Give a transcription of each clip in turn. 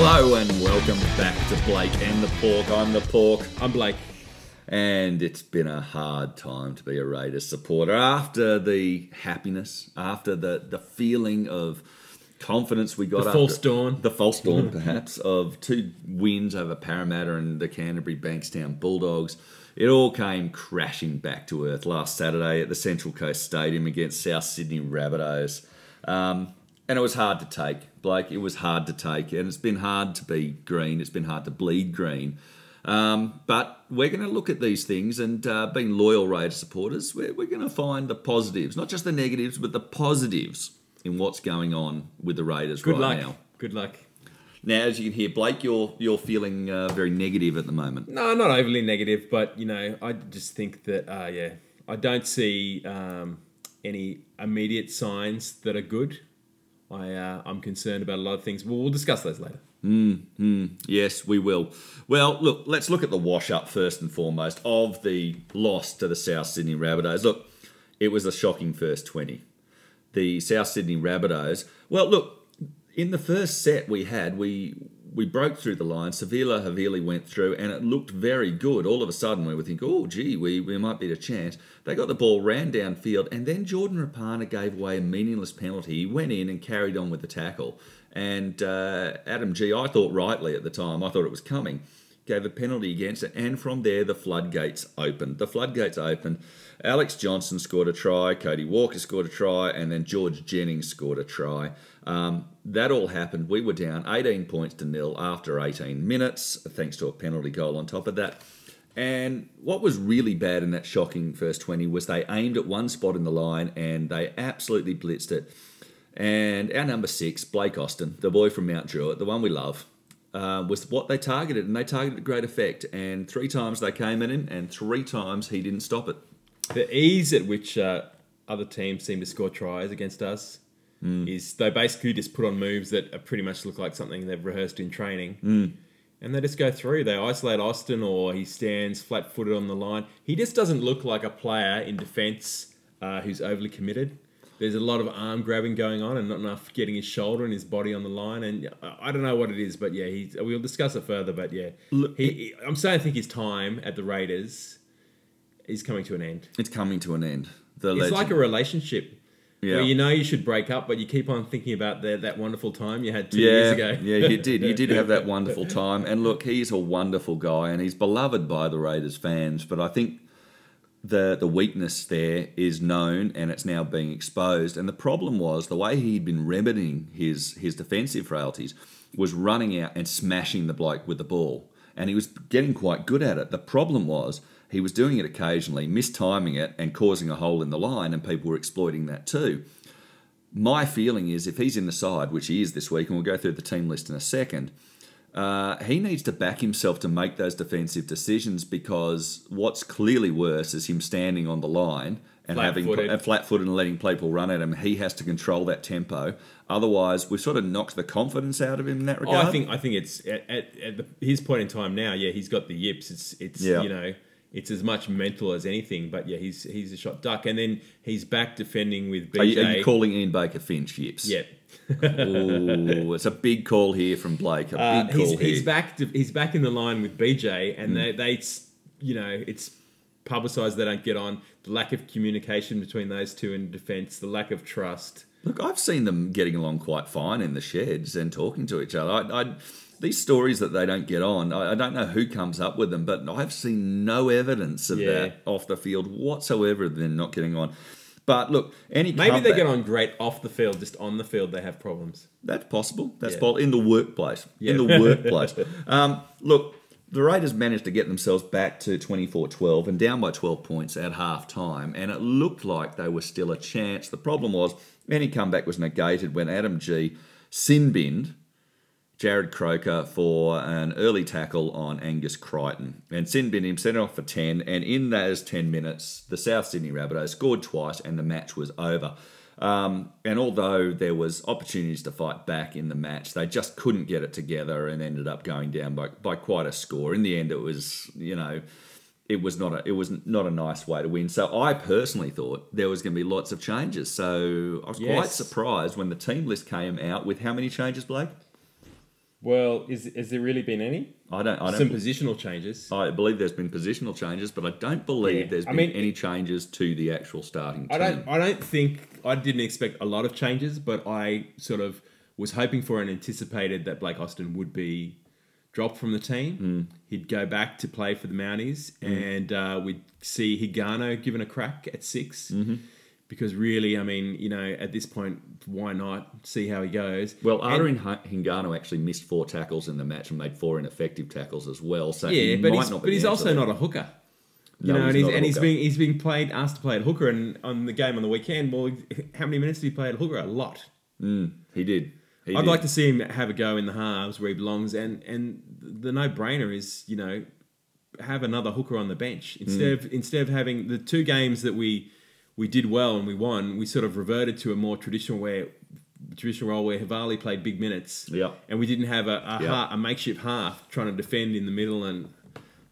Hello and welcome back to Blake and the Pork. I'm the Pork, I'm Blake. and it's been a hard time to be a Raiders supporter after the happiness, after the the feeling of confidence we got. After. The false dawn. the false dawn, perhaps, of two wins over Parramatta and the Canterbury Bankstown Bulldogs. It all came crashing back to earth last Saturday at the Central Coast Stadium against South Sydney Rabbitohs. Um, and it was hard to take, Blake. It was hard to take. And it's been hard to be green. It's been hard to bleed green. Um, but we're going to look at these things and uh, being loyal Raiders supporters, we're, we're going to find the positives, not just the negatives, but the positives in what's going on with the Raiders Good right luck. now. Good luck. Now, as you can hear, Blake, you're you're feeling uh, very negative at the moment. No, not overly negative, but you know, I just think that uh, yeah, I don't see um, any immediate signs that are good. I uh, I'm concerned about a lot of things. Well, we'll discuss those later. Yes, we will. Well, look, let's look at the wash up first and foremost of the loss to the South Sydney Rabbitohs. Look, it was a shocking first 20. The South Sydney Rabbitohs, well, look, in the first set we had, we we broke through the line. Siliva Havili went through, and it looked very good. All of a sudden, we would think, oh, gee, we, we might be a chance. They got the ball, ran downfield, and then Jordan Rapana gave away a meaningless penalty. He went in and carried on with the tackle. And uh, Adam Gee, I thought rightly at the time, I thought it was coming, gave a penalty against it. And from there, the floodgates opened. The floodgates opened. Alex Johnston scored a try, Cody Walker scored a try, and then George Jennings scored a try. Um, that all happened. We were down 18 points to nil after 18 minutes, thanks to a penalty goal on top of that. And what was really bad in that shocking first 20 was they aimed at one spot in the line and they absolutely blitzed it. And our number six, Blake Austin, the boy from Mount Druitt, the one we love, uh, was what they targeted, and they targeted at great effect. And three times they came at him, and three times he didn't stop it. The ease at which uh, other teams seem to score tries against us Mm. is they basically just put on moves that are pretty much look like something they've rehearsed in training. Mm. And they just go through. They isolate Austin or he stands flat footed on the line. He just doesn't look like a player in defence uh, who's overly committed. There's a lot of arm grabbing going on and not enough getting his shoulder and his body on the line. And I I don't know what it is, but yeah, he's, we'll discuss it further. But yeah, Look, he, he- I'm starting to think his time at the Raiders is coming to an end. It's coming to an end. The It's legend. like a relationship yeah. you know you should break up, but you keep on thinking about the, that wonderful time you had two yeah, years ago. yeah, you did. You did have that wonderful time. And look, he's a wonderful guy, and he's beloved by the Raiders fans. But I think the the weakness there is known, and it's now being exposed. And the problem was the way he'd been remedying his his defensive frailties was running out and smashing the bloke with the ball, and he was getting quite good at it. The problem was. He was doing it occasionally, mistiming it and causing a hole in the line, and people were exploiting that too my feeling is if he's in the side, which he is this week, and we'll go through the team list in a second, uh, he needs to back himself to make those defensive decisions because what's clearly worse is him standing on the line and having Flat-footed. and flat-footed and letting people run at him. He has to control that tempo. Otherwise, we've sort of knocked the confidence out of him in that Oh, regard. I think I think it's at, at, at the, his point in time now. Yeah, he's got the yips. It's it's Yeah. you know it's as much mental as anything. But yeah, he's he's a shot duck, and then he's back defending with BJ. Are you, are you calling Ian Baker Finch yips? yeah. Ooh, it's a big call here from Blake. A Uh, big call he's, here. he's back. To, he's back in the line with BJ, and Hmm. they, they, you know, it's publicised they don't get on. The lack of communication between those two in defence, the lack of trust. Look, I've seen them getting along quite fine in the sheds and talking to each other. I, I, these stories that they don't get on, I, I don't know who comes up with them, but I've seen no evidence of Yeah. that off the field whatsoever. of them not getting on. But look, any Maybe they get on great off the field, just on the field they have problems. That's possible. That's Yeah. possible in the workplace. In the workplace. um, look, the Raiders managed to get themselves back to 24-12 and down by 12 points at half time, and it looked like they were still a chance. The problem was any comeback was negated when Adam Gee sin binned Jarrod Croker for an early tackle on Angus Crichton. And sin binned him, sent it off for 10, and in those 10 minutes, the South Sydney Rabbitohs scored twice and the match was over. Um, and although there was opportunities to fight back in the match, they just couldn't get it together and ended up going down by, by quite a score. In the end, it was you know it was not a it was not a nice way to win. So I personally thought there was going to be lots of changes. So I was quite surprised when the team list came out with how many changes, Blake? Well, is has there really been any? I don't. I Some don't. positional changes. I believe there's been positional changes, but I don't believe Yeah. there's I been mean- any changes to the actual starting team. I don't. I don't think I didn't expect a lot of changes, but I sort of was hoping for and anticipated that Blake Austin would be dropped from the team. Hmm. He'd go back to play for the Mounties, and uh, we'd see Hingano given a crack at 6 Mm-hmm. Because really, I mean, you know, at this point, why not see how he goes? Well, Adrian Hingano actually missed four tackles in the match and made four ineffective tackles as well. So yeah, but might he's, not be but he's also not a hooker. You No, know, he's and he's, and he's being he's being played asked to play at hooker, and on the game on the weekend, well, how many minutes did he play at hooker? A lot. Mm, he did. He I'd did. like to see him have a go in the halves where he belongs, and and the no brainer is you know have another hooker on the bench instead mm. of instead of having the two games that we we did well and we won. We sort of reverted to a more traditional where traditional role where Havili played big minutes, Yeah. and we didn't have a a, Yeah. ha- a makeshift half trying to defend in the middle. And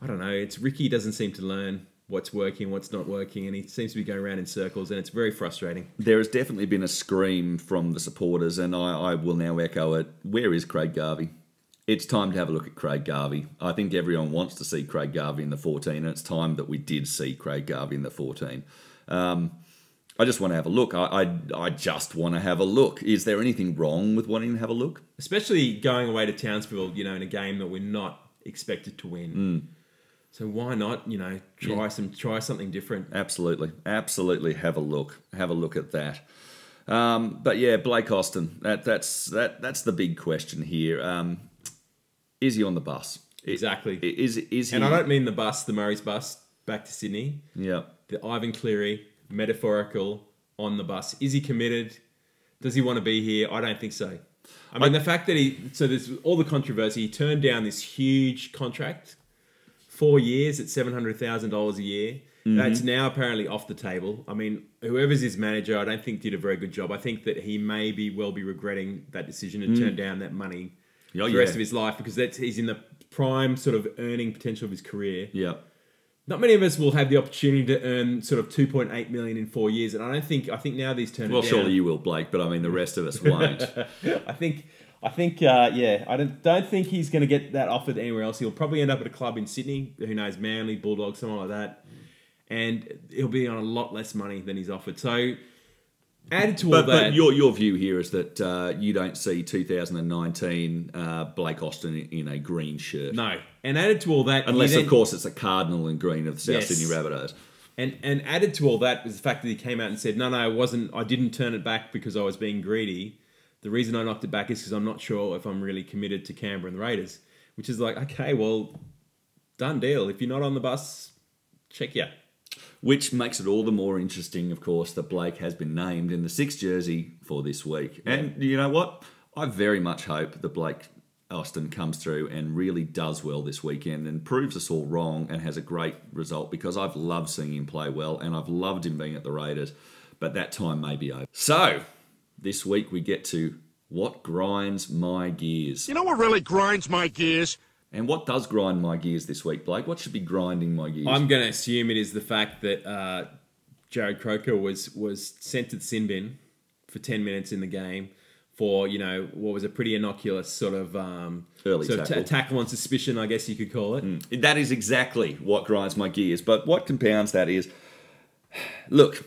I don't know, it's Ricky doesn't seem to learn what's working, what's not working, and he seems to be going around in circles, and it's very frustrating. There has definitely been a scream from the supporters, and I, I will now echo it. Where is Craig Garvey? It's time to have a look at Craig Garvey. I think everyone wants to see Craig Garvey in the 14, and it's time that we did see Craig Garvey in the 14. Um, I just want to have a look. I, I, I just want to have a look. Is there anything wrong with wanting to have a look? especially going away to Townsville, you know, in a game that we're not expected to win. Hmm. So why not, you know, try some try something different? Absolutely, absolutely. Have a look. Have a look at that. Um, but yeah, Blake Austin. That that's that that's the big question here. Um, is he on the bus? Exactly. Is is he? And I don't mean the bus, the Murray's bus back to Sydney. Yeah. The Ivan Cleary metaphorical on the bus. Is he committed? Does he want to be here? I don't think so. I mean, the fact that he so there's all the controversy. He turned down this huge contract, four years at seven hundred thousand dollars a year. Mm-hmm. That's now apparently off the table. I mean, whoever's his manager, I don't think did a very good job. I think that he may be well be regretting that decision to mm. turn down that money Oh, for the yeah. rest of his life because that's he's in the prime sort of earning potential of his career. Yeah. Not many of us will have the opportunity to earn sort of 2.8 million in four years, and I don't think I think now these turn. Well, surely you will, Blake. But I mean, the rest of us won't. I think I think uh, yeah, I don't, don't think he's going to get that offered anywhere else. He'll probably end up at a club in Sydney. Who knows, Manly, Bulldogs, something like that, and he'll be on a lot less money than he's offered. So added to all but that, but your your view here is that uh, you don't see 2019 uh, Blake Austin in, in a green shirt, no, and added to all that, unless then- of course it's a cardinal and green of the South Yes. Sydney Rabbitohs. And and added to all that was the fact that he came out and said, "No, no, I wasn't. I didn't turn it back because I was being greedy. The reason I knocked it back is because I'm not sure if I'm really committed to Canberra and the Raiders." Which is like, okay, well, done deal. If you're not on the bus, check ya. Which makes it all the more interesting, of course, that Blake has been named in the sixth jersey for this week. And you know what? I very much hope that Blake Austin comes through and really does well this weekend and proves us all wrong and has a great result because I've loved seeing him play well and I've loved him being at the Raiders. But that time may be over. So, this week we get to what grinds my gears. You know what really grinds my gears? And what does grind my gears this week, Blake? What should be grinding my gears? I'm going to assume it is the fact that uh, Jarrod Croker was was sent to the sin bin for 10 minutes in the game for you know what was a pretty innocuous sort of um, Early sort of tackle. ta- tackle on suspicion, I guess you could call it. That is exactly what grinds my gears. But what compounds that is, look,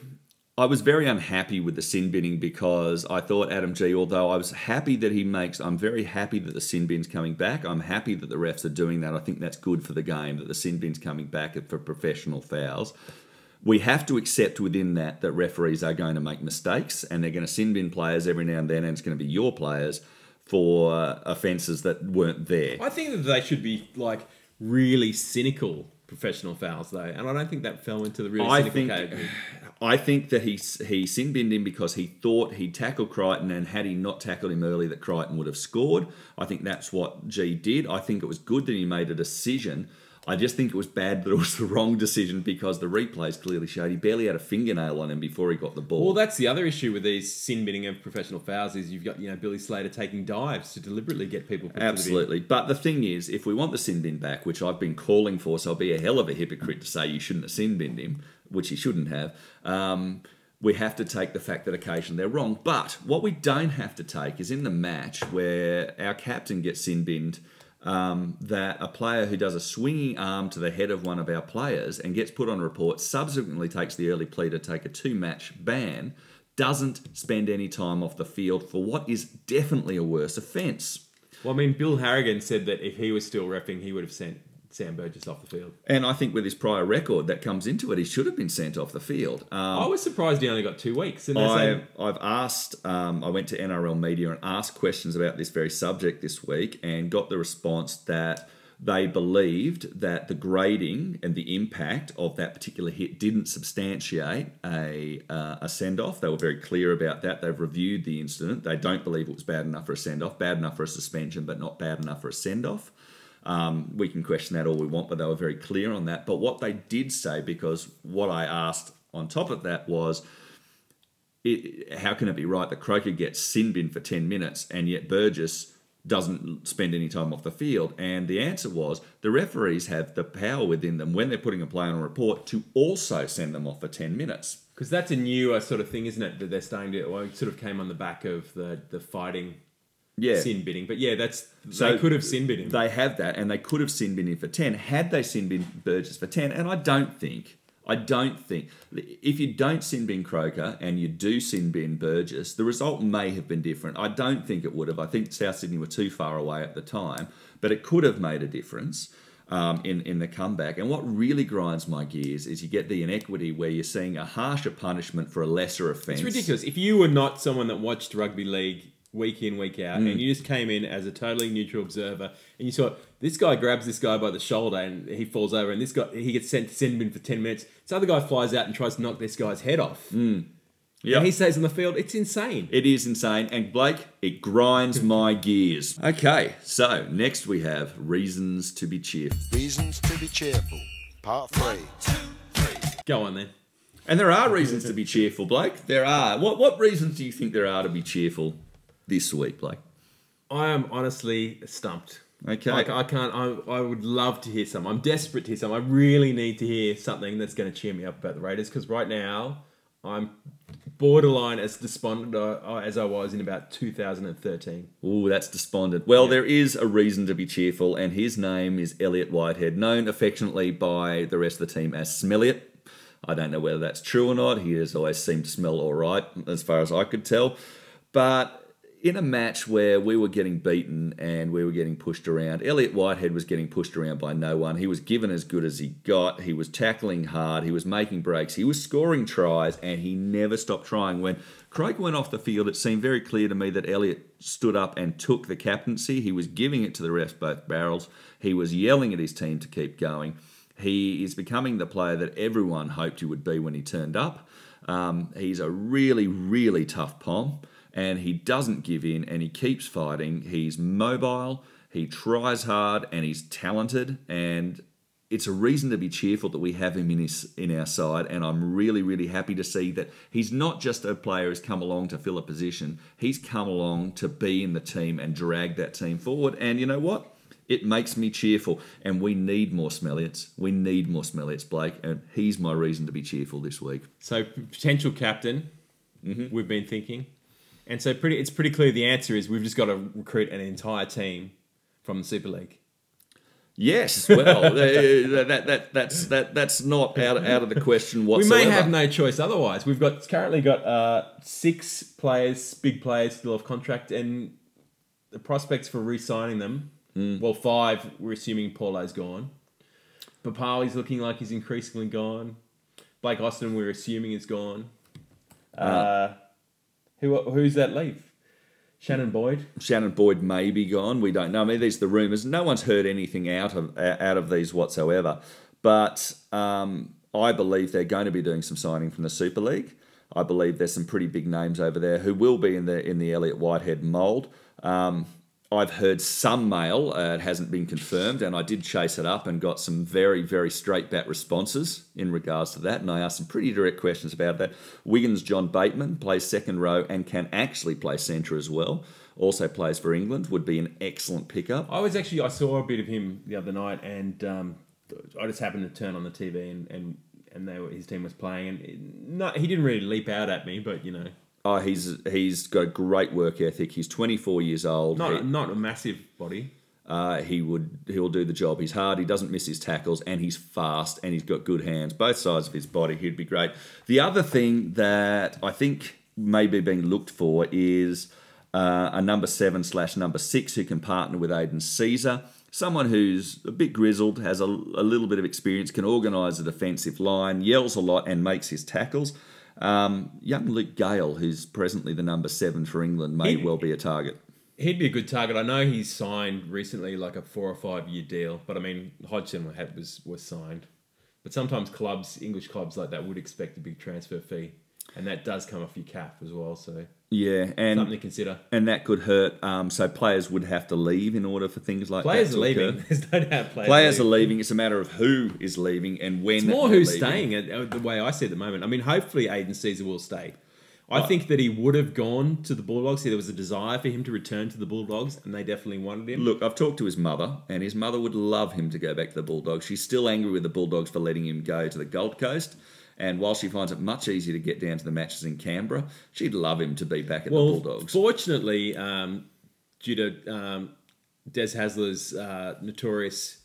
I was very unhappy with the sin binning because I thought Adam Gee, although I was happy that he makes, I'm very happy that the sin bin's coming back. I'm happy that the refs are doing that. I think that's good for the game that the sin bin's coming back for professional fouls. We have to accept within that that referees are going to make mistakes and they're going to sin bin players every now and then, and it's going to be your players for uh, offences that weren't there. I think that they should be like really cynical professional fouls though, and I don't think that fell into the really I cynical think category. I think that he he sin binned him because he thought he'd tackled Crichton, and had he not tackled him early, that Crichton would have scored. I think that's what Gee did. I think it was good that he made a decision. I just think it was bad that it was the wrong decision because the replays clearly showed he barely had a fingernail on him before he got the ball. Well, that's the other issue with these sin binning of professional fouls is you've got you know Billy Slater taking dives to deliberately get people to the. Absolutely. But the thing is, if we want the sin bin back, which I've been calling for, so I'll be a hell of a hypocrite to say you shouldn't have sin binned him, which he shouldn't have. Um, we have to take the fact that occasionally they're wrong. But what we don't have to take is in the match where our captain gets sin binned. Um, that a player who does a swinging arm to the head of one of our players and gets put on report subsequently takes the early plea to take a two match ban doesn't spend any time off the field for what is definitely a worse offence. Well, I mean, Bill Harrigan said that if he was still repping, he would have sent Sam Burgess off the field. And I think with his prior record that comes into it, he should have been sent off the field. Um, I was surprised he only got two weeks. And I, saying, I've asked, um, I went to NRL media and asked questions about this very subject this week and got the response that they believed that the grading and the impact of that particular hit didn't substantiate a, uh, a send off. They were very clear about that. They've reviewed the incident. They don't believe it was bad enough for a send off, bad enough for a suspension, but not bad enough for a send off. Um, we can question that all we want, but they were very clear on that. But what they did say, because what I asked on top of that was, it, how can it be right that Croker gets sin bin for 10 minutes and yet Burgess doesn't spend any time off the field? And the answer was the referees have the power within them when they're putting a player on a report to also send them off for 10 minutes. because that's a newer sort of thing, isn't it? That they're starting to, well, it sort of came on the back of the, the fighting Yeah. sin bidding. But yeah, that's, So they could have sin him. They have that, and they could have sin bin him for ten. Had they sin bin Burgess for ten, and I don't think, I don't think, if you don't sin bin Croker and you do sin bin Burgess, the result may have been different. I don't think it would have. I think South Sydney were too far away at the time, but it could have made a difference. Um, in, in the comeback. And what really grinds my gears is you get the inequity where you're seeing a harsher punishment for a lesser offence. It's ridiculous. If you were not someone that watched rugby league week in, week out, Mm. and you just came in as a totally neutral observer, and you saw this guy grabs this guy by the shoulder and he falls over, and this guy he gets sent to send him in for ten minutes. This other guy flies out and tries to knock this guy's head off. Yep. And he stays on the field. It's insane. It is insane. And Blake, it grinds my gears. Okay, so next we have reasons to be cheerful. Reasons to be cheerful. Part 3. Go on then. And there are reasons to be cheerful, Blake. There are. What what reasons do you think there are to be cheerful this week, Blake? I am honestly stumped. Okay. Like I can't. I, I would love to hear some. I'm desperate to hear some. I really need to hear something that's going to cheer me up about the Raiders because right now I'm borderline as despondent uh, as I was in about 2013. Ooh, that's despondent. Well, there is a reason to be cheerful, and his name is Elliott Whitehead, known affectionately by the rest of the team as Smelliot. I don't know whether that's true or not. He has always seemed to smell all right, as far as I could tell. But in a match where we were getting beaten and we were getting pushed around, Elliott Whitehead was getting pushed around by no one. He was given as good as he got. He was tackling hard. He was making breaks. He was scoring tries, and he never stopped trying. When Craig went off the field, it seemed very clear to me that Elliott stood up and took the captaincy. He was giving it to the rest both barrels. He was yelling at his team to keep going. He is becoming the player that everyone hoped he would be when he turned up. Um, he's a really, really tough pom, and he doesn't give in and he keeps fighting. He's mobile, he tries hard, and he's talented. And it's a reason to be cheerful that we have him in his in our side. And I'm really, really happy to see that he's not just a player who's come along to fill a position. He's come along to be in the team and drag that team forward. And you know what? It makes me cheerful, and we need more Smelliots. We need more Smelliots, Blake, and he's my reason to be cheerful this week. So potential captain, Mm-hmm. we've been thinking, and so pretty. It's pretty clear the answer is we've just got to recruit an entire team from the Super League. Yes, well, uh, that, that that's that that's not out out of the question whatsoever. We may have no choice otherwise. We've got currently got uh, six players, big players, still off contract, and the prospects for re-signing them. Mm. Well, five. We're assuming Paulo's gone. Papalii's looking like he's increasingly gone. Blake Austin, we're assuming is gone. Uh, who who's that leave? Shannon Boyd. Shannon Boyd may be gone. We don't know. I mean, these are the rumours. No one's heard anything out of out of these whatsoever. But um, I believe they're going to be doing some signing from the Super League. I believe there's some pretty big names over there who will be in the in the Elliott Whitehead mould. Um, I've heard some mail. Uh, it hasn't been confirmed, and I did chase it up and got some very, very straight bat responses in regards to that. And I asked some pretty direct questions about that. Wigan's John Bateman plays second row and can actually play centre as well. Also plays for England. Would be an excellent pickup. I was actually I saw a bit of him the other night, and um, I just happened to turn on the TV, and, and and they were, his team was playing, and he didn't really leap out at me, but you know, Oh, he's he's got a great work ethic. He's 24 years old. not He- a, not a massive body. uh, he would he'll do the job. He's hard. He doesn't miss his tackles, and he's fast, and he's got good hands. Both sides of his body, he'd be great. The other thing that I think may be being looked for is uh, a number seven slash number six who can partner with Aidan Sezer. Someone who's a bit grizzled, has a, a little bit of experience, can organise a defensive line, yells a lot, and makes his tackles. Um, young Luke Gale, who's presently the number seven for England, may He- well be a target. He'd be a good target. I know he's signed recently, like a four or five year deal. But I mean, Hodgson had, was was signed. But sometimes clubs, English clubs like that, would expect a big transfer fee, and that does come off your cap as well. So Yeah, and something to consider. and that could hurt. Um, so players would have to leave in order for things like Players that are to occur. leaving. There's no doubt players, Players are leaving. leaving. It's a matter of who is leaving and when. It's more who's leaving. staying. uh, The way I see it at the moment. I mean, hopefully Aidan Sezer will stay. I think that he would have gone to the Bulldogs. There was a desire for him to return to the Bulldogs, and they definitely wanted him. Look, I've talked to his mother, and his mother would love him to go back to the Bulldogs. She's still angry with the Bulldogs for letting him go to the Gold Coast. And while she finds it much easier to get down to the matches in Canberra, she'd love him to be back at well, the Bulldogs. fortunately, um, due to um, Des Hasler's uh, notorious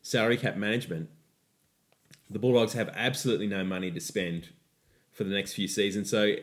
salary cap management, the Bulldogs have absolutely no money to spend for the next few seasons. So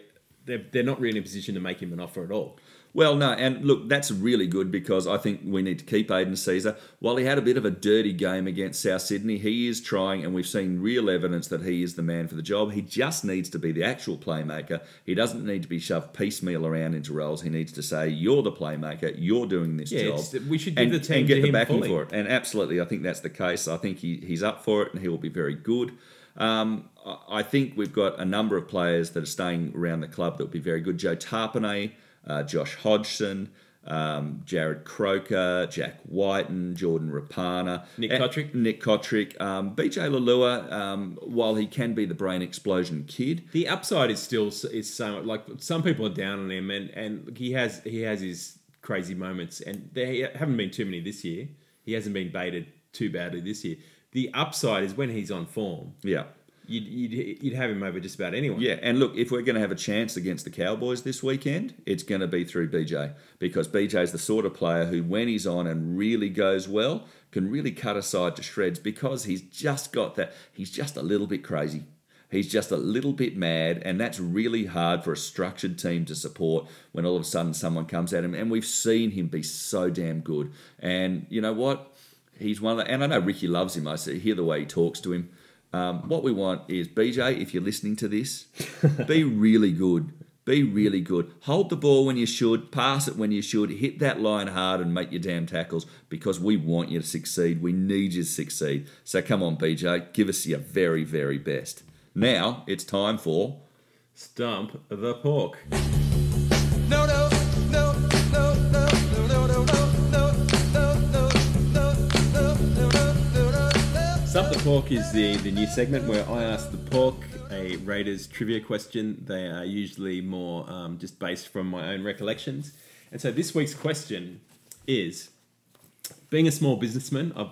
they're, they're not really in a position to make him an offer at all. Well, no, and look, that's really good because I think we need to keep Aidan Sezer. While he had a bit of a dirty game against South Sydney, he is trying, and we've seen real evidence that he is the man for the job. He just needs to be the actual playmaker. He doesn't need to be shoved piecemeal around into roles. He needs to say, "You're the playmaker. You're doing this Yeah, job." we should give and, the team and get the backing fully. for it. And absolutely, I think that's the case. I think he, he's up for it, and he will be very good. Um, I- I think we've got a number of players that are staying around the club that will be very good. Joe Tapine, uh, Josh Hodgson, um, Jarrod Croker, Jack Wighton, Jordan Rapana, Nick Cotric. Nick Cotric, um, BJ Leilua. Um, while he can be the brain explosion kid, The upside is still is so like some people are down on him, and and he has he has his crazy moments, and there haven't been too many this year. He hasn't been baited too badly this year. The upside is when he's on form. yeah. You'd, you'd, you'd have him over just about anyone. Yeah, and look, if we're going to have a chance against the Cowboys this weekend, it's going to be through BJ because BJ is the sort of player who, when he's on and really goes well, can really cut aside to shreds because he's just got that. He's just a little bit crazy. He's just a little bit mad, and that's really hard for a structured team to support when all of a sudden someone comes at him. And we've seen him be so damn good. And you know what? He's one of the, and I know Ricky loves him. I see, hear the way he talks to him. Um, what we want is BJ, if you're listening to this, be really good. Be really good. Hold the ball when you should, pass it when you should, hit that line hard and make your damn tackles because we want you to succeed. We need you to succeed. So come on, BJ, give us your very, very best. Now it's time for Stump the pork. No, no, no, pork is the the new segment where I ask the pork a Raiders trivia question. They are usually more um, just based from my own recollections. And so this week's question is: Being a small businessman, I've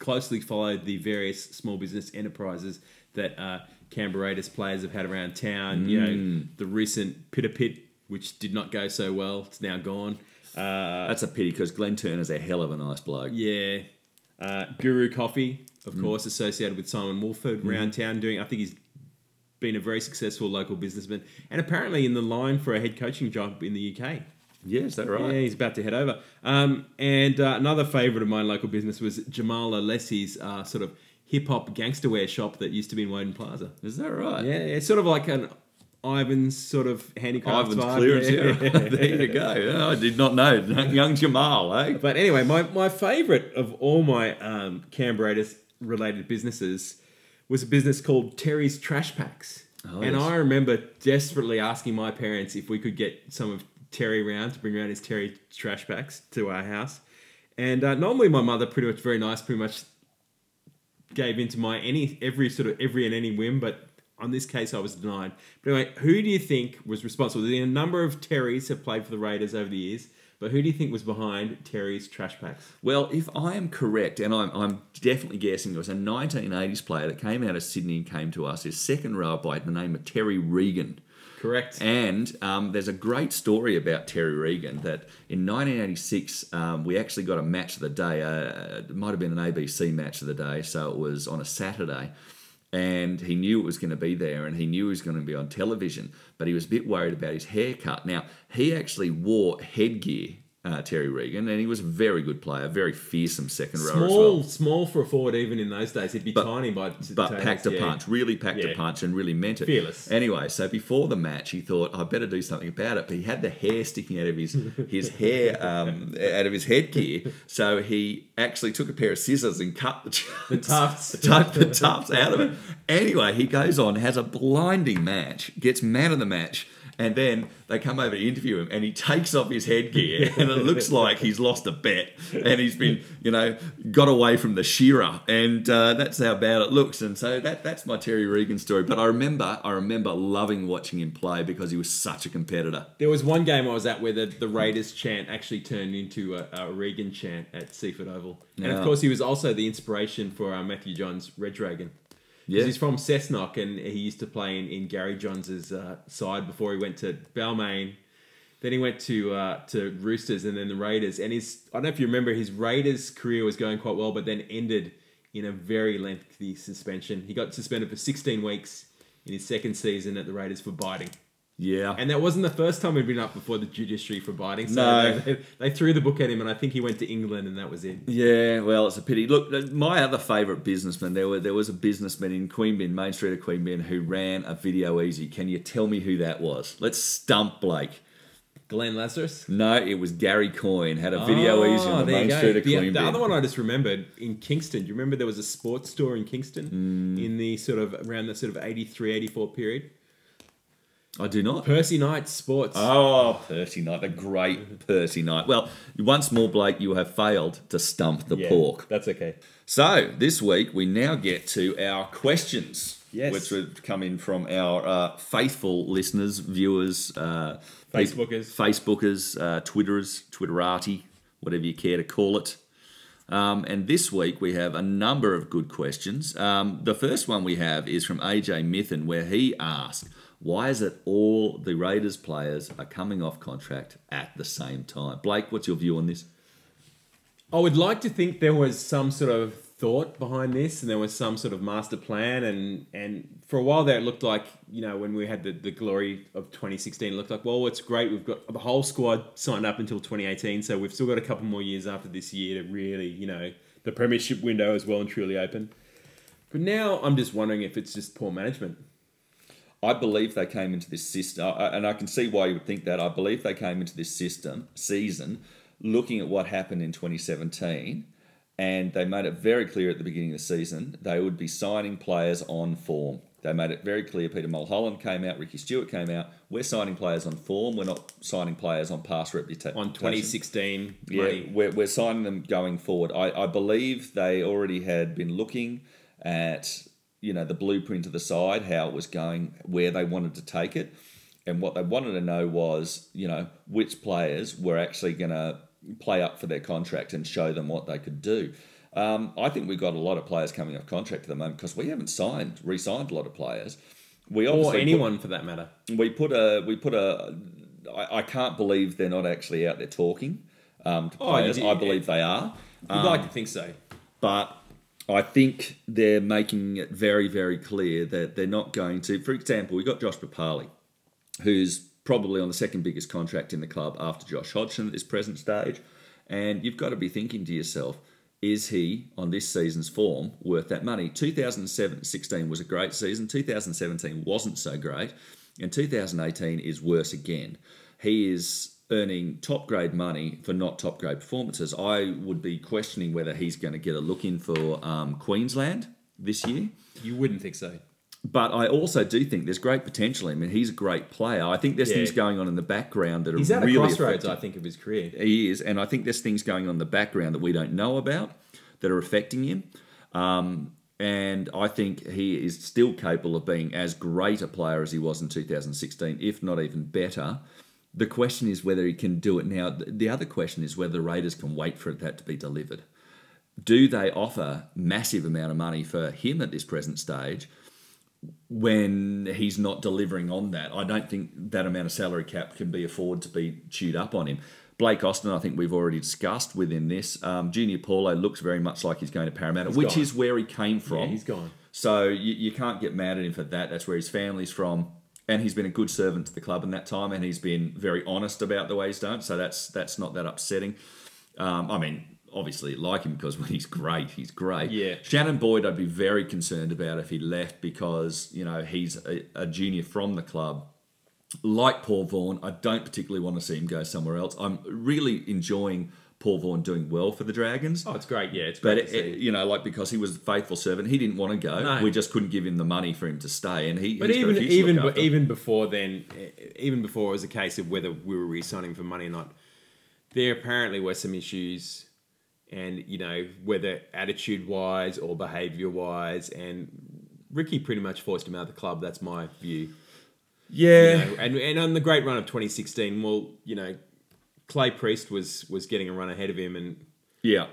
closely followed the various small business enterprises that uh, Canberra Raiders players have had around town. You know, the recent Pita Pit, which did not go so well, it's now gone. Uh, that's a pity because Glenn Turner's a hell of a nice bloke. yeah. Uh, Guru Coffee, of course, associated with Simon Woolford round town doing, I think he's been a very successful local businessman and apparently in the line for a head coaching job in the UK. Yeah, is that right? Yeah, he's about to head over. Um, and uh, another favourite of mine, local business, was Jamal Alessi's uh, sort of hip hop gangster wear shop that used to be in Woden Plaza. Is that right? Yeah, it's sort of like an Ivan's sort of handicrafts Ivan's vibe. clearance. Yeah. Yeah. there you go. Yeah, I did not know. Young Jamal, eh? But anyway, my, my favourite of all my um, related businesses was a business called Terry's Trash Packs. Oh, and yes. I remember desperately asking my parents if we could get some of Terry round to bring around his Terry Trash Packs to our house. And uh, normally my mother, pretty much very nice, pretty much gave into my any every sort of every and any whim, but on this case I was denied. But anyway, who do you think was responsible? There a number of Terrys have played for the Raiders over the years, But who do you think was behind Terry's trash packs? Well, if I am correct, and I'm, I'm definitely guessing, it was a 1980s player that came out of Sydney and came to us, his second row by the name of Terry Regan. Correct. And um, there's a great story about Terry Regan that in 1986 um, we actually got a match of the day. Uh, it might have been an ABC match of the day, so it was on a Saturday. And he knew it was going to be there, and he knew he was going to be on television, but he was a bit worried about his haircut. Now he actually wore headgear, uh, Terry Regan, and he was a very good player, very fearsome second rower as small, well. small for a forward even in those days. He'd be But- tiny by But packed a yeah. punch, really packed a punch, and really meant it. Fearless. Anyway, so before the match, he thought, "I better do something about it." But he had the hair sticking out of his his hair um, out of his headgear, so he actually took a pair of scissors and cut the, the tufts. cut the tufts out of it. Anyway, he goes on, has a blinding match, gets man of the match. And then they come over to interview him, and he takes off his headgear, and it looks like he's lost a bet, and he's been, you know, got away from the shearer, and uh, that's how bad it looks. And so that that's my Terry Regan story. But I remember, I remember loving watching him play because he was such a competitor. There was one game I was at where the, the Raiders chant actually turned into a, a Regan chant at Seiffert Oval. And Yeah. of course, he was also the inspiration for uh, Matthew Johns' Red Dragon. Yeah. He's from Cessnock and he used to play in, in Gary Johns' uh, side before he went to Balmain. Then he went to uh, to Roosters and then the Raiders. And his I don't know if you remember his Raiders career was going quite well, but then ended in a very lengthy suspension. He got suspended for 16 weeks in his second season at the Raiders for biting. Yeah, And that wasn't the first time he'd been up before the judiciary for biting. So No. they, they threw the book at him, and I think he went to England, and that was it. Yeah, well, it's a pity. Look, uh, my other favourite businessman, there were there was a businessman in Queanbeyan, Main Street of Queanbeyan, who ran a video easy. Can you tell me who that was? Let's stump Blake. Glenn Lazarus. No, it was Gary Coyne. Had a video easy on the Main. Street of The, the other one I just remembered in Kingston. Do you remember there was a sports store in Kingston Mm. in the sort of around the sort of 83, 84 period? I do not. Percy Knight Sports. Oh, Percy Knight, the great Percy Knight. Well, once more, Blake, you have failed to stump the Yeah, pork. That's okay. So this week we now get to our questions, Yes. which have come in from our uh, faithful listeners, viewers, uh, Facebookers. Facebookers, uh, Twitterers, Twitterati, whatever you care to call it. Um, and this week we have a number of good questions. Um, the first one we have is from AJ Mithen, where he asked, "Why is it all the Raiders players are coming off contract at the same time?" Blake, what's your view on this? I would like to think there was some sort of thought behind this, and there was some sort of master plan. And and for a while there, it looked like you know when we had the, the glory of 2016, it looked like well, it's great. We've got the whole squad signed up until 2018, so we've still got a couple more years after this year to really you know the premiership window is well and truly open. But now I'm just wondering if it's just poor management. I believe they came into this system, uh, and I can see why you would think that. I believe they came into this system season looking at what happened in 2017, and they made it very clear at the beginning of the season they would be signing players on form. They made it very clear. Peter Mulholland came out, Ricky Stuart came out. We're signing players on form. We're not signing players on past reputation. On 2016 Yeah, money. we're, we're signing them going forward. I, I believe they already had been looking at you know the blueprint of the side, how it was going, where they wanted to take it, and what they wanted to know was you know which players were actually going to play up for their contract and show them what they could do. Um, I think we've got a lot of players coming off contract at the moment because we haven't signed, re-signed a lot of players. We or obviously put- anyone for that matter. we put a we put a I, I can't believe they're not actually out there talking um, to Oh, players. you- I believe they are, You'd like to think so. but I think they're making it very very clear that they're not going to. For example, we got Josh Papalii, who's probably on the second biggest contract in the club after Josh Hodgson at this present stage, and you've got to be thinking to yourself. Is he on this season's form worth that money? 2016 was a great season. 2017 wasn't so great. And 2018 is worse again. He is earning top grade money for not top grade performances. I would be questioning whether he's going to get a look in for um, Queensland this year. You wouldn't think so. But I also do think there's great potential. in him. I mean, he's a great player. I think there's Yeah. things going on in the background that are He's at really a crossroads, affecting- I think, of his career. he is, and I think there's things going on in the background that we don't know about that are affecting him. Um, and I think he is still capable of being as great a player as he was in 2016, if not even better. The question is whether he can do it now. The other question is whether the Raiders can wait for that to be delivered. Do they offer massive amount of money for him at this present stage when he's not delivering on that? I don't think that amount of salary cap can be afforded to be chewed up on him. Blake Austin, I think we've already discussed within this. Um, Junior Paulo looks very much like he's going to Parramatta, which gone. is where he came from. Yeah, he's gone. So you, you can't get mad at him for that. That's where his family's from, and he's been a good servant to the club in that time, and he's been very honest about the way he's done. So that's that's not that upsetting. Um, I mean, obviously like him because when he's great, he's great. Yeah. Shannon Boyd, I'd be very concerned about if he left because you know he's a, a junior from the club. Like Paul Vaughan, I don't particularly want to see him go somewhere else. I'm really enjoying Paul Vaughan doing well for the Dragons. Oh, it's great. Yeah, it's But great it, you know, like because he was a faithful servant, he didn't want to go. No. We just couldn't give him the money for him to stay, and he. But he's got a even even after. even before then, eh, even before it was a case of whether we were re-signing for money or not, there apparently were some issues, and you know whether attitude wise or behaviour wise, and Ricky pretty much forced him out of the club. That's my view. yeah, You know, and and on the great run of 2016, well, you know, Clay Priest was was getting a run ahead of him, and yeah,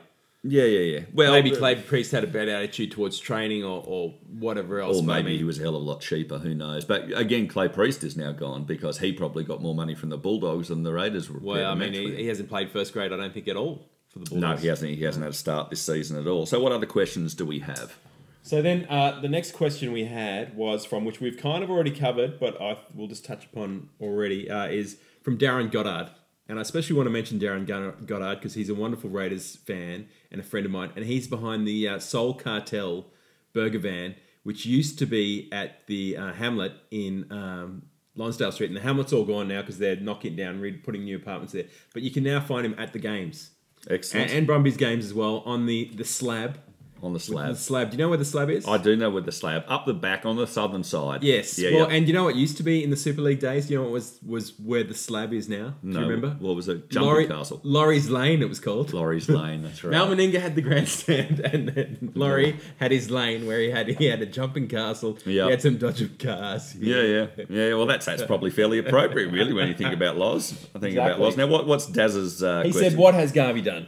yeah, yeah, yeah. Well, maybe Clay Priest had a bad attitude towards training or, or whatever else. Or but I maybe mean- he was a hell of a lot cheaper. Who knows? But again, Clay Priest is now gone because he probably got more money from the Bulldogs than the Raiders were. prepared Well, I mean, he, he hasn't played first grade, I don't think, at all for the Bulldogs. no, he hasn't. He hasn't had a start this season at all. So, what other questions do we have? So then, uh, the next question we had was from which we've kind of already covered, but I will just touch upon already uh, is from Darren Goddard, and I especially want to mention Darren Goddard because he's a wonderful Raiders fan and a friend of mine, and he's behind the uh, Soul Cartel Burger Van, which used to be at the uh, Hamlet in. Um, Lonsdale Street, and the Hamlet's all gone now because they're knocking it down, re- putting new apartments there. But you can now find him at the games, Excellent. and, and Brumbies games as well on the the slab. On the slab. The slab. slab. Do you know where the slab is? I do know where the slab up the back on the southern side. Yes. Yeah. well, yeah. and you know what used to be in the Super League days? You know what was was where the slab is now? Do no, you remember? What was it? Jumping Laurie, Castle. Laurie's Lane, it was called. Laurie's Lane. That's right. Mal Meninga had the grandstand, and then Laurie had his lane where he had he had a jumping castle. Yep. He had some dodgy cars. Yeah, yeah, yeah. Well, that's that's probably fairly appropriate, really, when you think about Loz. I think about Exactly. Loz. Now, what what's Daz's uh, He question? said, "What has Garvey done?"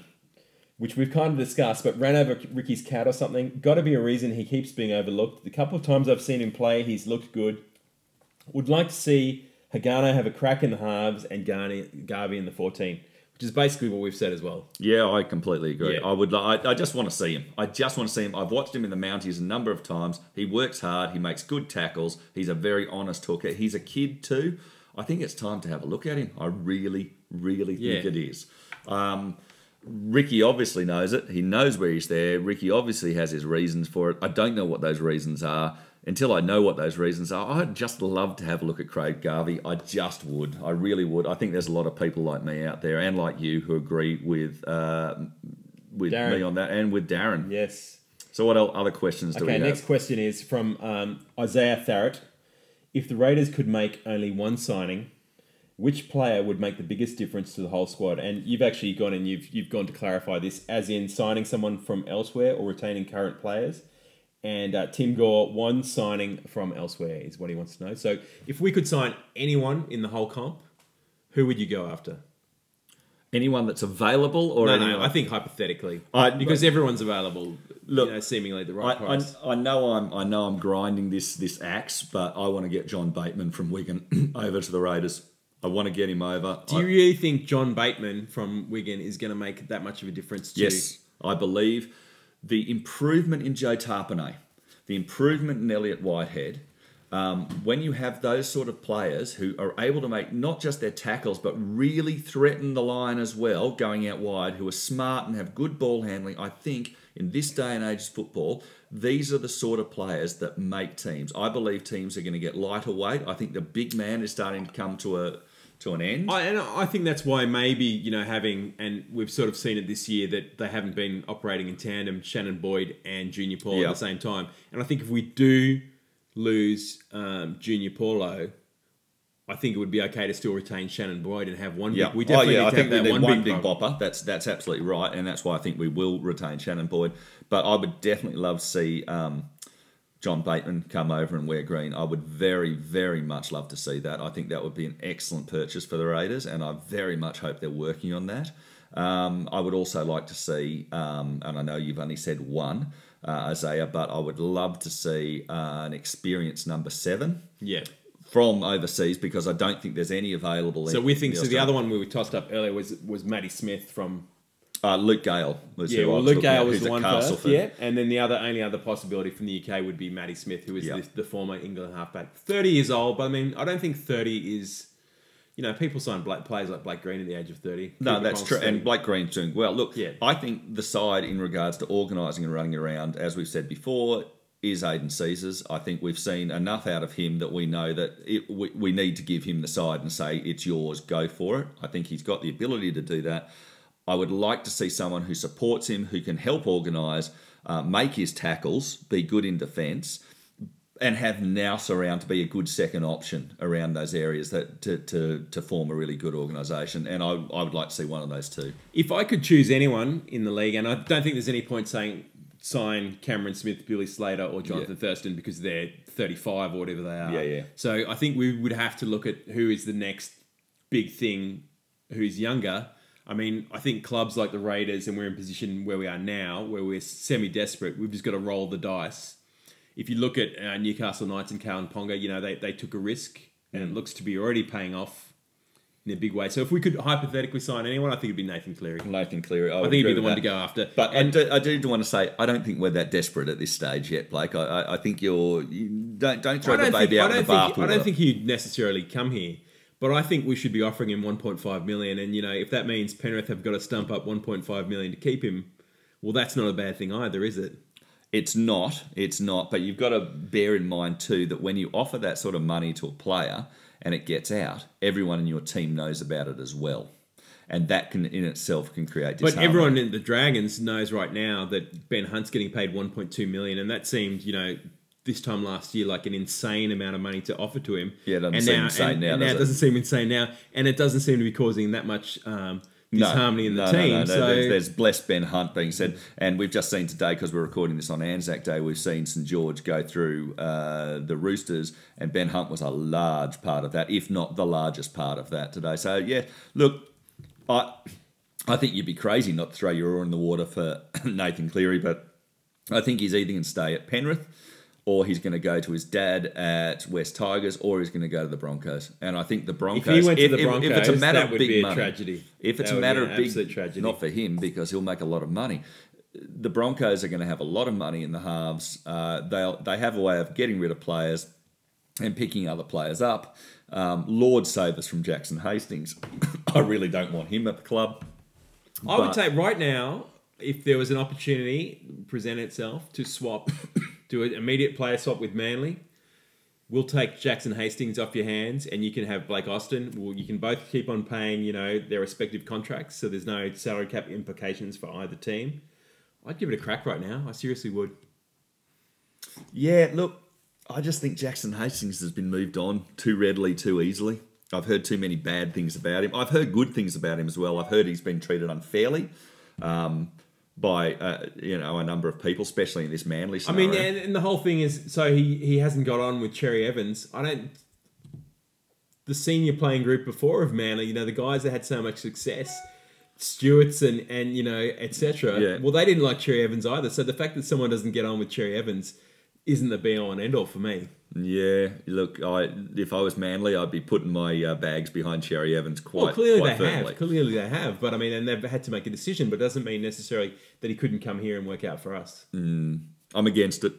Which we've kind of discussed, but ran over Ricky's cat or something. Got to be a reason he keeps being overlooked. The couple of times I've seen him play, he's looked good. Would like to see Hingano have a crack in the halves and Garney, Garvey in the 14, which is basically what we've said as well. Yeah, I completely agree. Yeah. I would. I, I just want to see him. I just want to see him. I've watched him in the Mounties a number of times. He works hard. He makes good tackles. He's a very honest hooker. He's a kid too. I think it's time to have a look at him. I really, really think Yeah. it is. Um, Ricky obviously knows it. He knows where he's there. Ricky obviously has his reasons for it. I don't know what those reasons are. Until I know what those reasons are, I'd just love to have a look at Craig Garvey. I just would. I really would. I think there's a lot of people like me out there and like you who agree with uh, with Darren. me on that and with Darren. Yes. So what other questions do Okay, we have? Okay, next question is from um, Isaiah Tharrett. If the Raiders could make only one signing, which player would make the biggest difference to the whole squad? And you've actually gone and you've you've gone to clarify this, as in signing someone from elsewhere or retaining current players. And uh, Tim Gore, one signing from elsewhere is what he wants to know. So, if we could sign anyone in the whole comp, who would you go after? Anyone that's available or No, anyone? no, I think hypothetically, I- because everyone's available. Look, you know, seemingly the right I, price. I know I'm I know I'm grinding this this axe, but I want to get John Bateman from Wigan over to the Raiders. I want to get him over. Do you I- really think John Bateman from Wigan is going to make that much of a difference to Yes, I believe the improvement in Joe Tapine, the improvement in Elliott Whitehead, um, when you have those sort of players who are able to make not just their tackles but really threaten the line as well, going out wide, who are smart and have good ball handling, I think in this day and age of football, these are the sort of players that make teams. I believe teams are going to get lighter weight. I think the big man is starting to come to a to an end. I, and I think that's why maybe you know having and we've sort of seen it this year that they haven't been operating in tandem, Shannon Boyd and Junior Paul Yeah. at the same time. And I think if we do lose um, Junior Paulo, I think it would be okay to still retain Shannon Boyd and have one. Yeah, big, we definitely oh, yeah. I to think have that one, one, big, bump. bopper. That's that's absolutely right, and that's why I think we will retain Shannon Boyd. But I would definitely love to see um, John Bateman come over and wear green. I would very, very much love to see that. I think that would be an excellent purchase for the Raiders, and I very much hope they're working on that. Um, I would also like to see, um, and I know you've only said one, uh, Isaiah, but I would love to see uh, an experienced number seven Yeah. from overseas because I don't think there's any available. So we think so. The other one we tossed up earlier was was Matty Smith from uh, Luke Gale was yeah. Well, Luke Gale was the one first, yeah, and then the other only other possibility from the UK would be Matty Smith, who is Yeah. the, the former England halfback, thirty years old. But I mean, I don't think thirty is. You know, people sign Blake, players like Blake Green at the age of thirty. No, Cooper that's true. And Blake Green's doing well. Look, Yeah. I think the side in regards to organising and running around, as we've said before, is Aidan Sezer's. I think we've seen enough out of him that we know that it, we, we need to give him the side and say, it's yours, go for it. I think he's got the ability to do that. I would like to see someone who supports him, who can help organise, uh, make his tackles, be good in defence, and have Nous around to be a good second option around those areas that to, to, to form a really good organisation. And I, I would like to see one of those two. If I could choose anyone in the league, and I don't think there's any point saying sign Cameron Smith, Billy Slater, or Jonathan Thurston because they're 35 or whatever they are. Yeah, yeah. So I think we would have to look at who is the next big thing, who's younger. I mean, I think clubs like the Raiders, and we're in position where we are now, where we're semi-desperate. We've just got to roll the dice. If you look at uh, Newcastle Knights and Kalyn Ponga, you know they, they took a risk, and Mm. it looks to be already paying off in a big way. So if we could hypothetically sign anyone, I think it'd be Nathan Cleary. Nathan Cleary. I, I think he'd be the one that. to go after. But and I, do, I do want to say I don't think we're that desperate at this stage yet, Blake. I, I, I think you're you don't don't throw I the don't baby think, out don't the bathwater. I don't think he'd necessarily come here. But I think we should be offering him 1.5 million, and you know, if that means Penrith have got to stump up 1.5 million to keep him, well, that's not a bad thing either, is it? It's not. It's not. But you've got to bear in mind too that when you offer that sort of money to a player and it gets out, everyone in your team knows about it as well, and that can in itself can create. But everyone in the Dragons knows right now that Ben Hunt's getting paid 1.2 million, and that seemed, you know, this time last year like an insane amount of money to offer to him. Yeah, it doesn't and seem insane and, now, and does it it? doesn't seem insane now, and it doesn't seem to be causing that much um, disharmony in the no, team. No, no, no. So There's, there's blessed Ben Hunt being said, and we've just seen today because we're recording this on Anzac Day. We've seen St George go through uh, the Roosters, and Ben Hunt was a large part of that, if not the largest part of that today. So yeah, look, I I think you'd be crazy not to throw your oar in the water for Nathan Cleary, but I think he's either going to stay at Penrith. Or he's going to go to his dad at West Tigers, or he's going to go to the Broncos. And I think the Broncos. If he went to the if it's a Broncos, matter that of would big be a money, tragedy. if it's That a matter of big, tragedy. not for him because he'll make a lot of money. The Broncos are going to have a lot of money in the halves. Uh, they they have a way of getting rid of players and picking other players up. Um, Lord save us from Jackson Hastings. I really don't want him at the club. I would say right now, if there was an opportunity present itself to swap, do an immediate player swap with Manly, we'll take Jackson Hastings off your hands, and you can have Blake Austin. Well, you can both keep on paying, you know, their respective contracts, so there's no salary cap implications for either team. I'd give it a crack right now. I seriously would. Yeah, look, I just think Jackson Hastings has been moved on too readily, too easily. I've heard too many bad things about him. I've heard good things about him as well. I've heard he's been treated unfairly um, by uh, you know a number of people, especially in this Manly I mean, and, and the whole thing is, so he he hasn't got on with Cherry Evans. I don't. The senior playing group before of Manly, you know, the guys that had so much success, Stewarts and and you know, etc. Yeah. Well, they didn't like Cherry Evans either. So the fact that someone doesn't get on with Cherry Evans isn't the be all and end all for me. Yeah, look, I if I was Manly, I'd be putting my uh, bags behind Cherry Evans quite, well, clearly quite they firmly. have. Clearly they have. But I mean, and they've had to make a decision. But it doesn't mean necessarily that he couldn't come here and work out for us. I'm against it.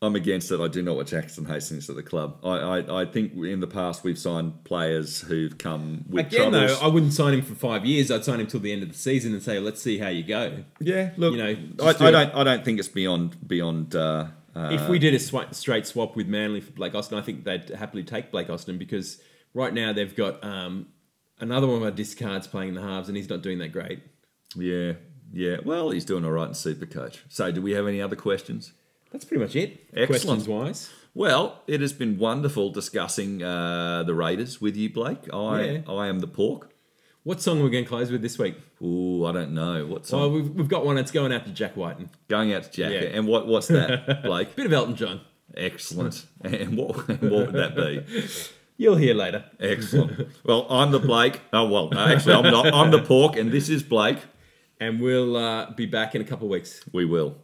I'm against it. I do not want Jackson Hastings at the club. I, I, I think in the past we've signed players who've come with Again, troubles. though, I wouldn't sign him for five years. I'd sign him till the end of the season and say, "Let's see how you go." yeah, look, you know, I, do I don't I don't think it's beyond beyond. Uh, uh, if we did a swa- straight swap with Manly for Blake Austin, I think they'd happily take Blake Austin because right now they've got um, another one of our discards playing in the halves, and he's not doing that great. yeah, yeah. Well, he's doing all right in Supercoach. So, do we have any other questions? That's pretty much it. Excellent. Questions wise, Well, it has been wonderful discussing uh, the Raiders with you, Blake. I Yeah. I am the pork. What song are we going to close with this week? Ooh, I don't know. What song? Oh, we've, we've got one. It's going out to Jack Wighton. Going out to Jack. Yeah. And what what's that, Blake? Bit of Elton John. Excellent. and what, and what would that be? You'll hear later. Excellent. Well, I'm the Blake. Oh, well, no, actually, I'm not. I'm the pork, and this is Blake. And we'll uh, be back in a couple of weeks. We will.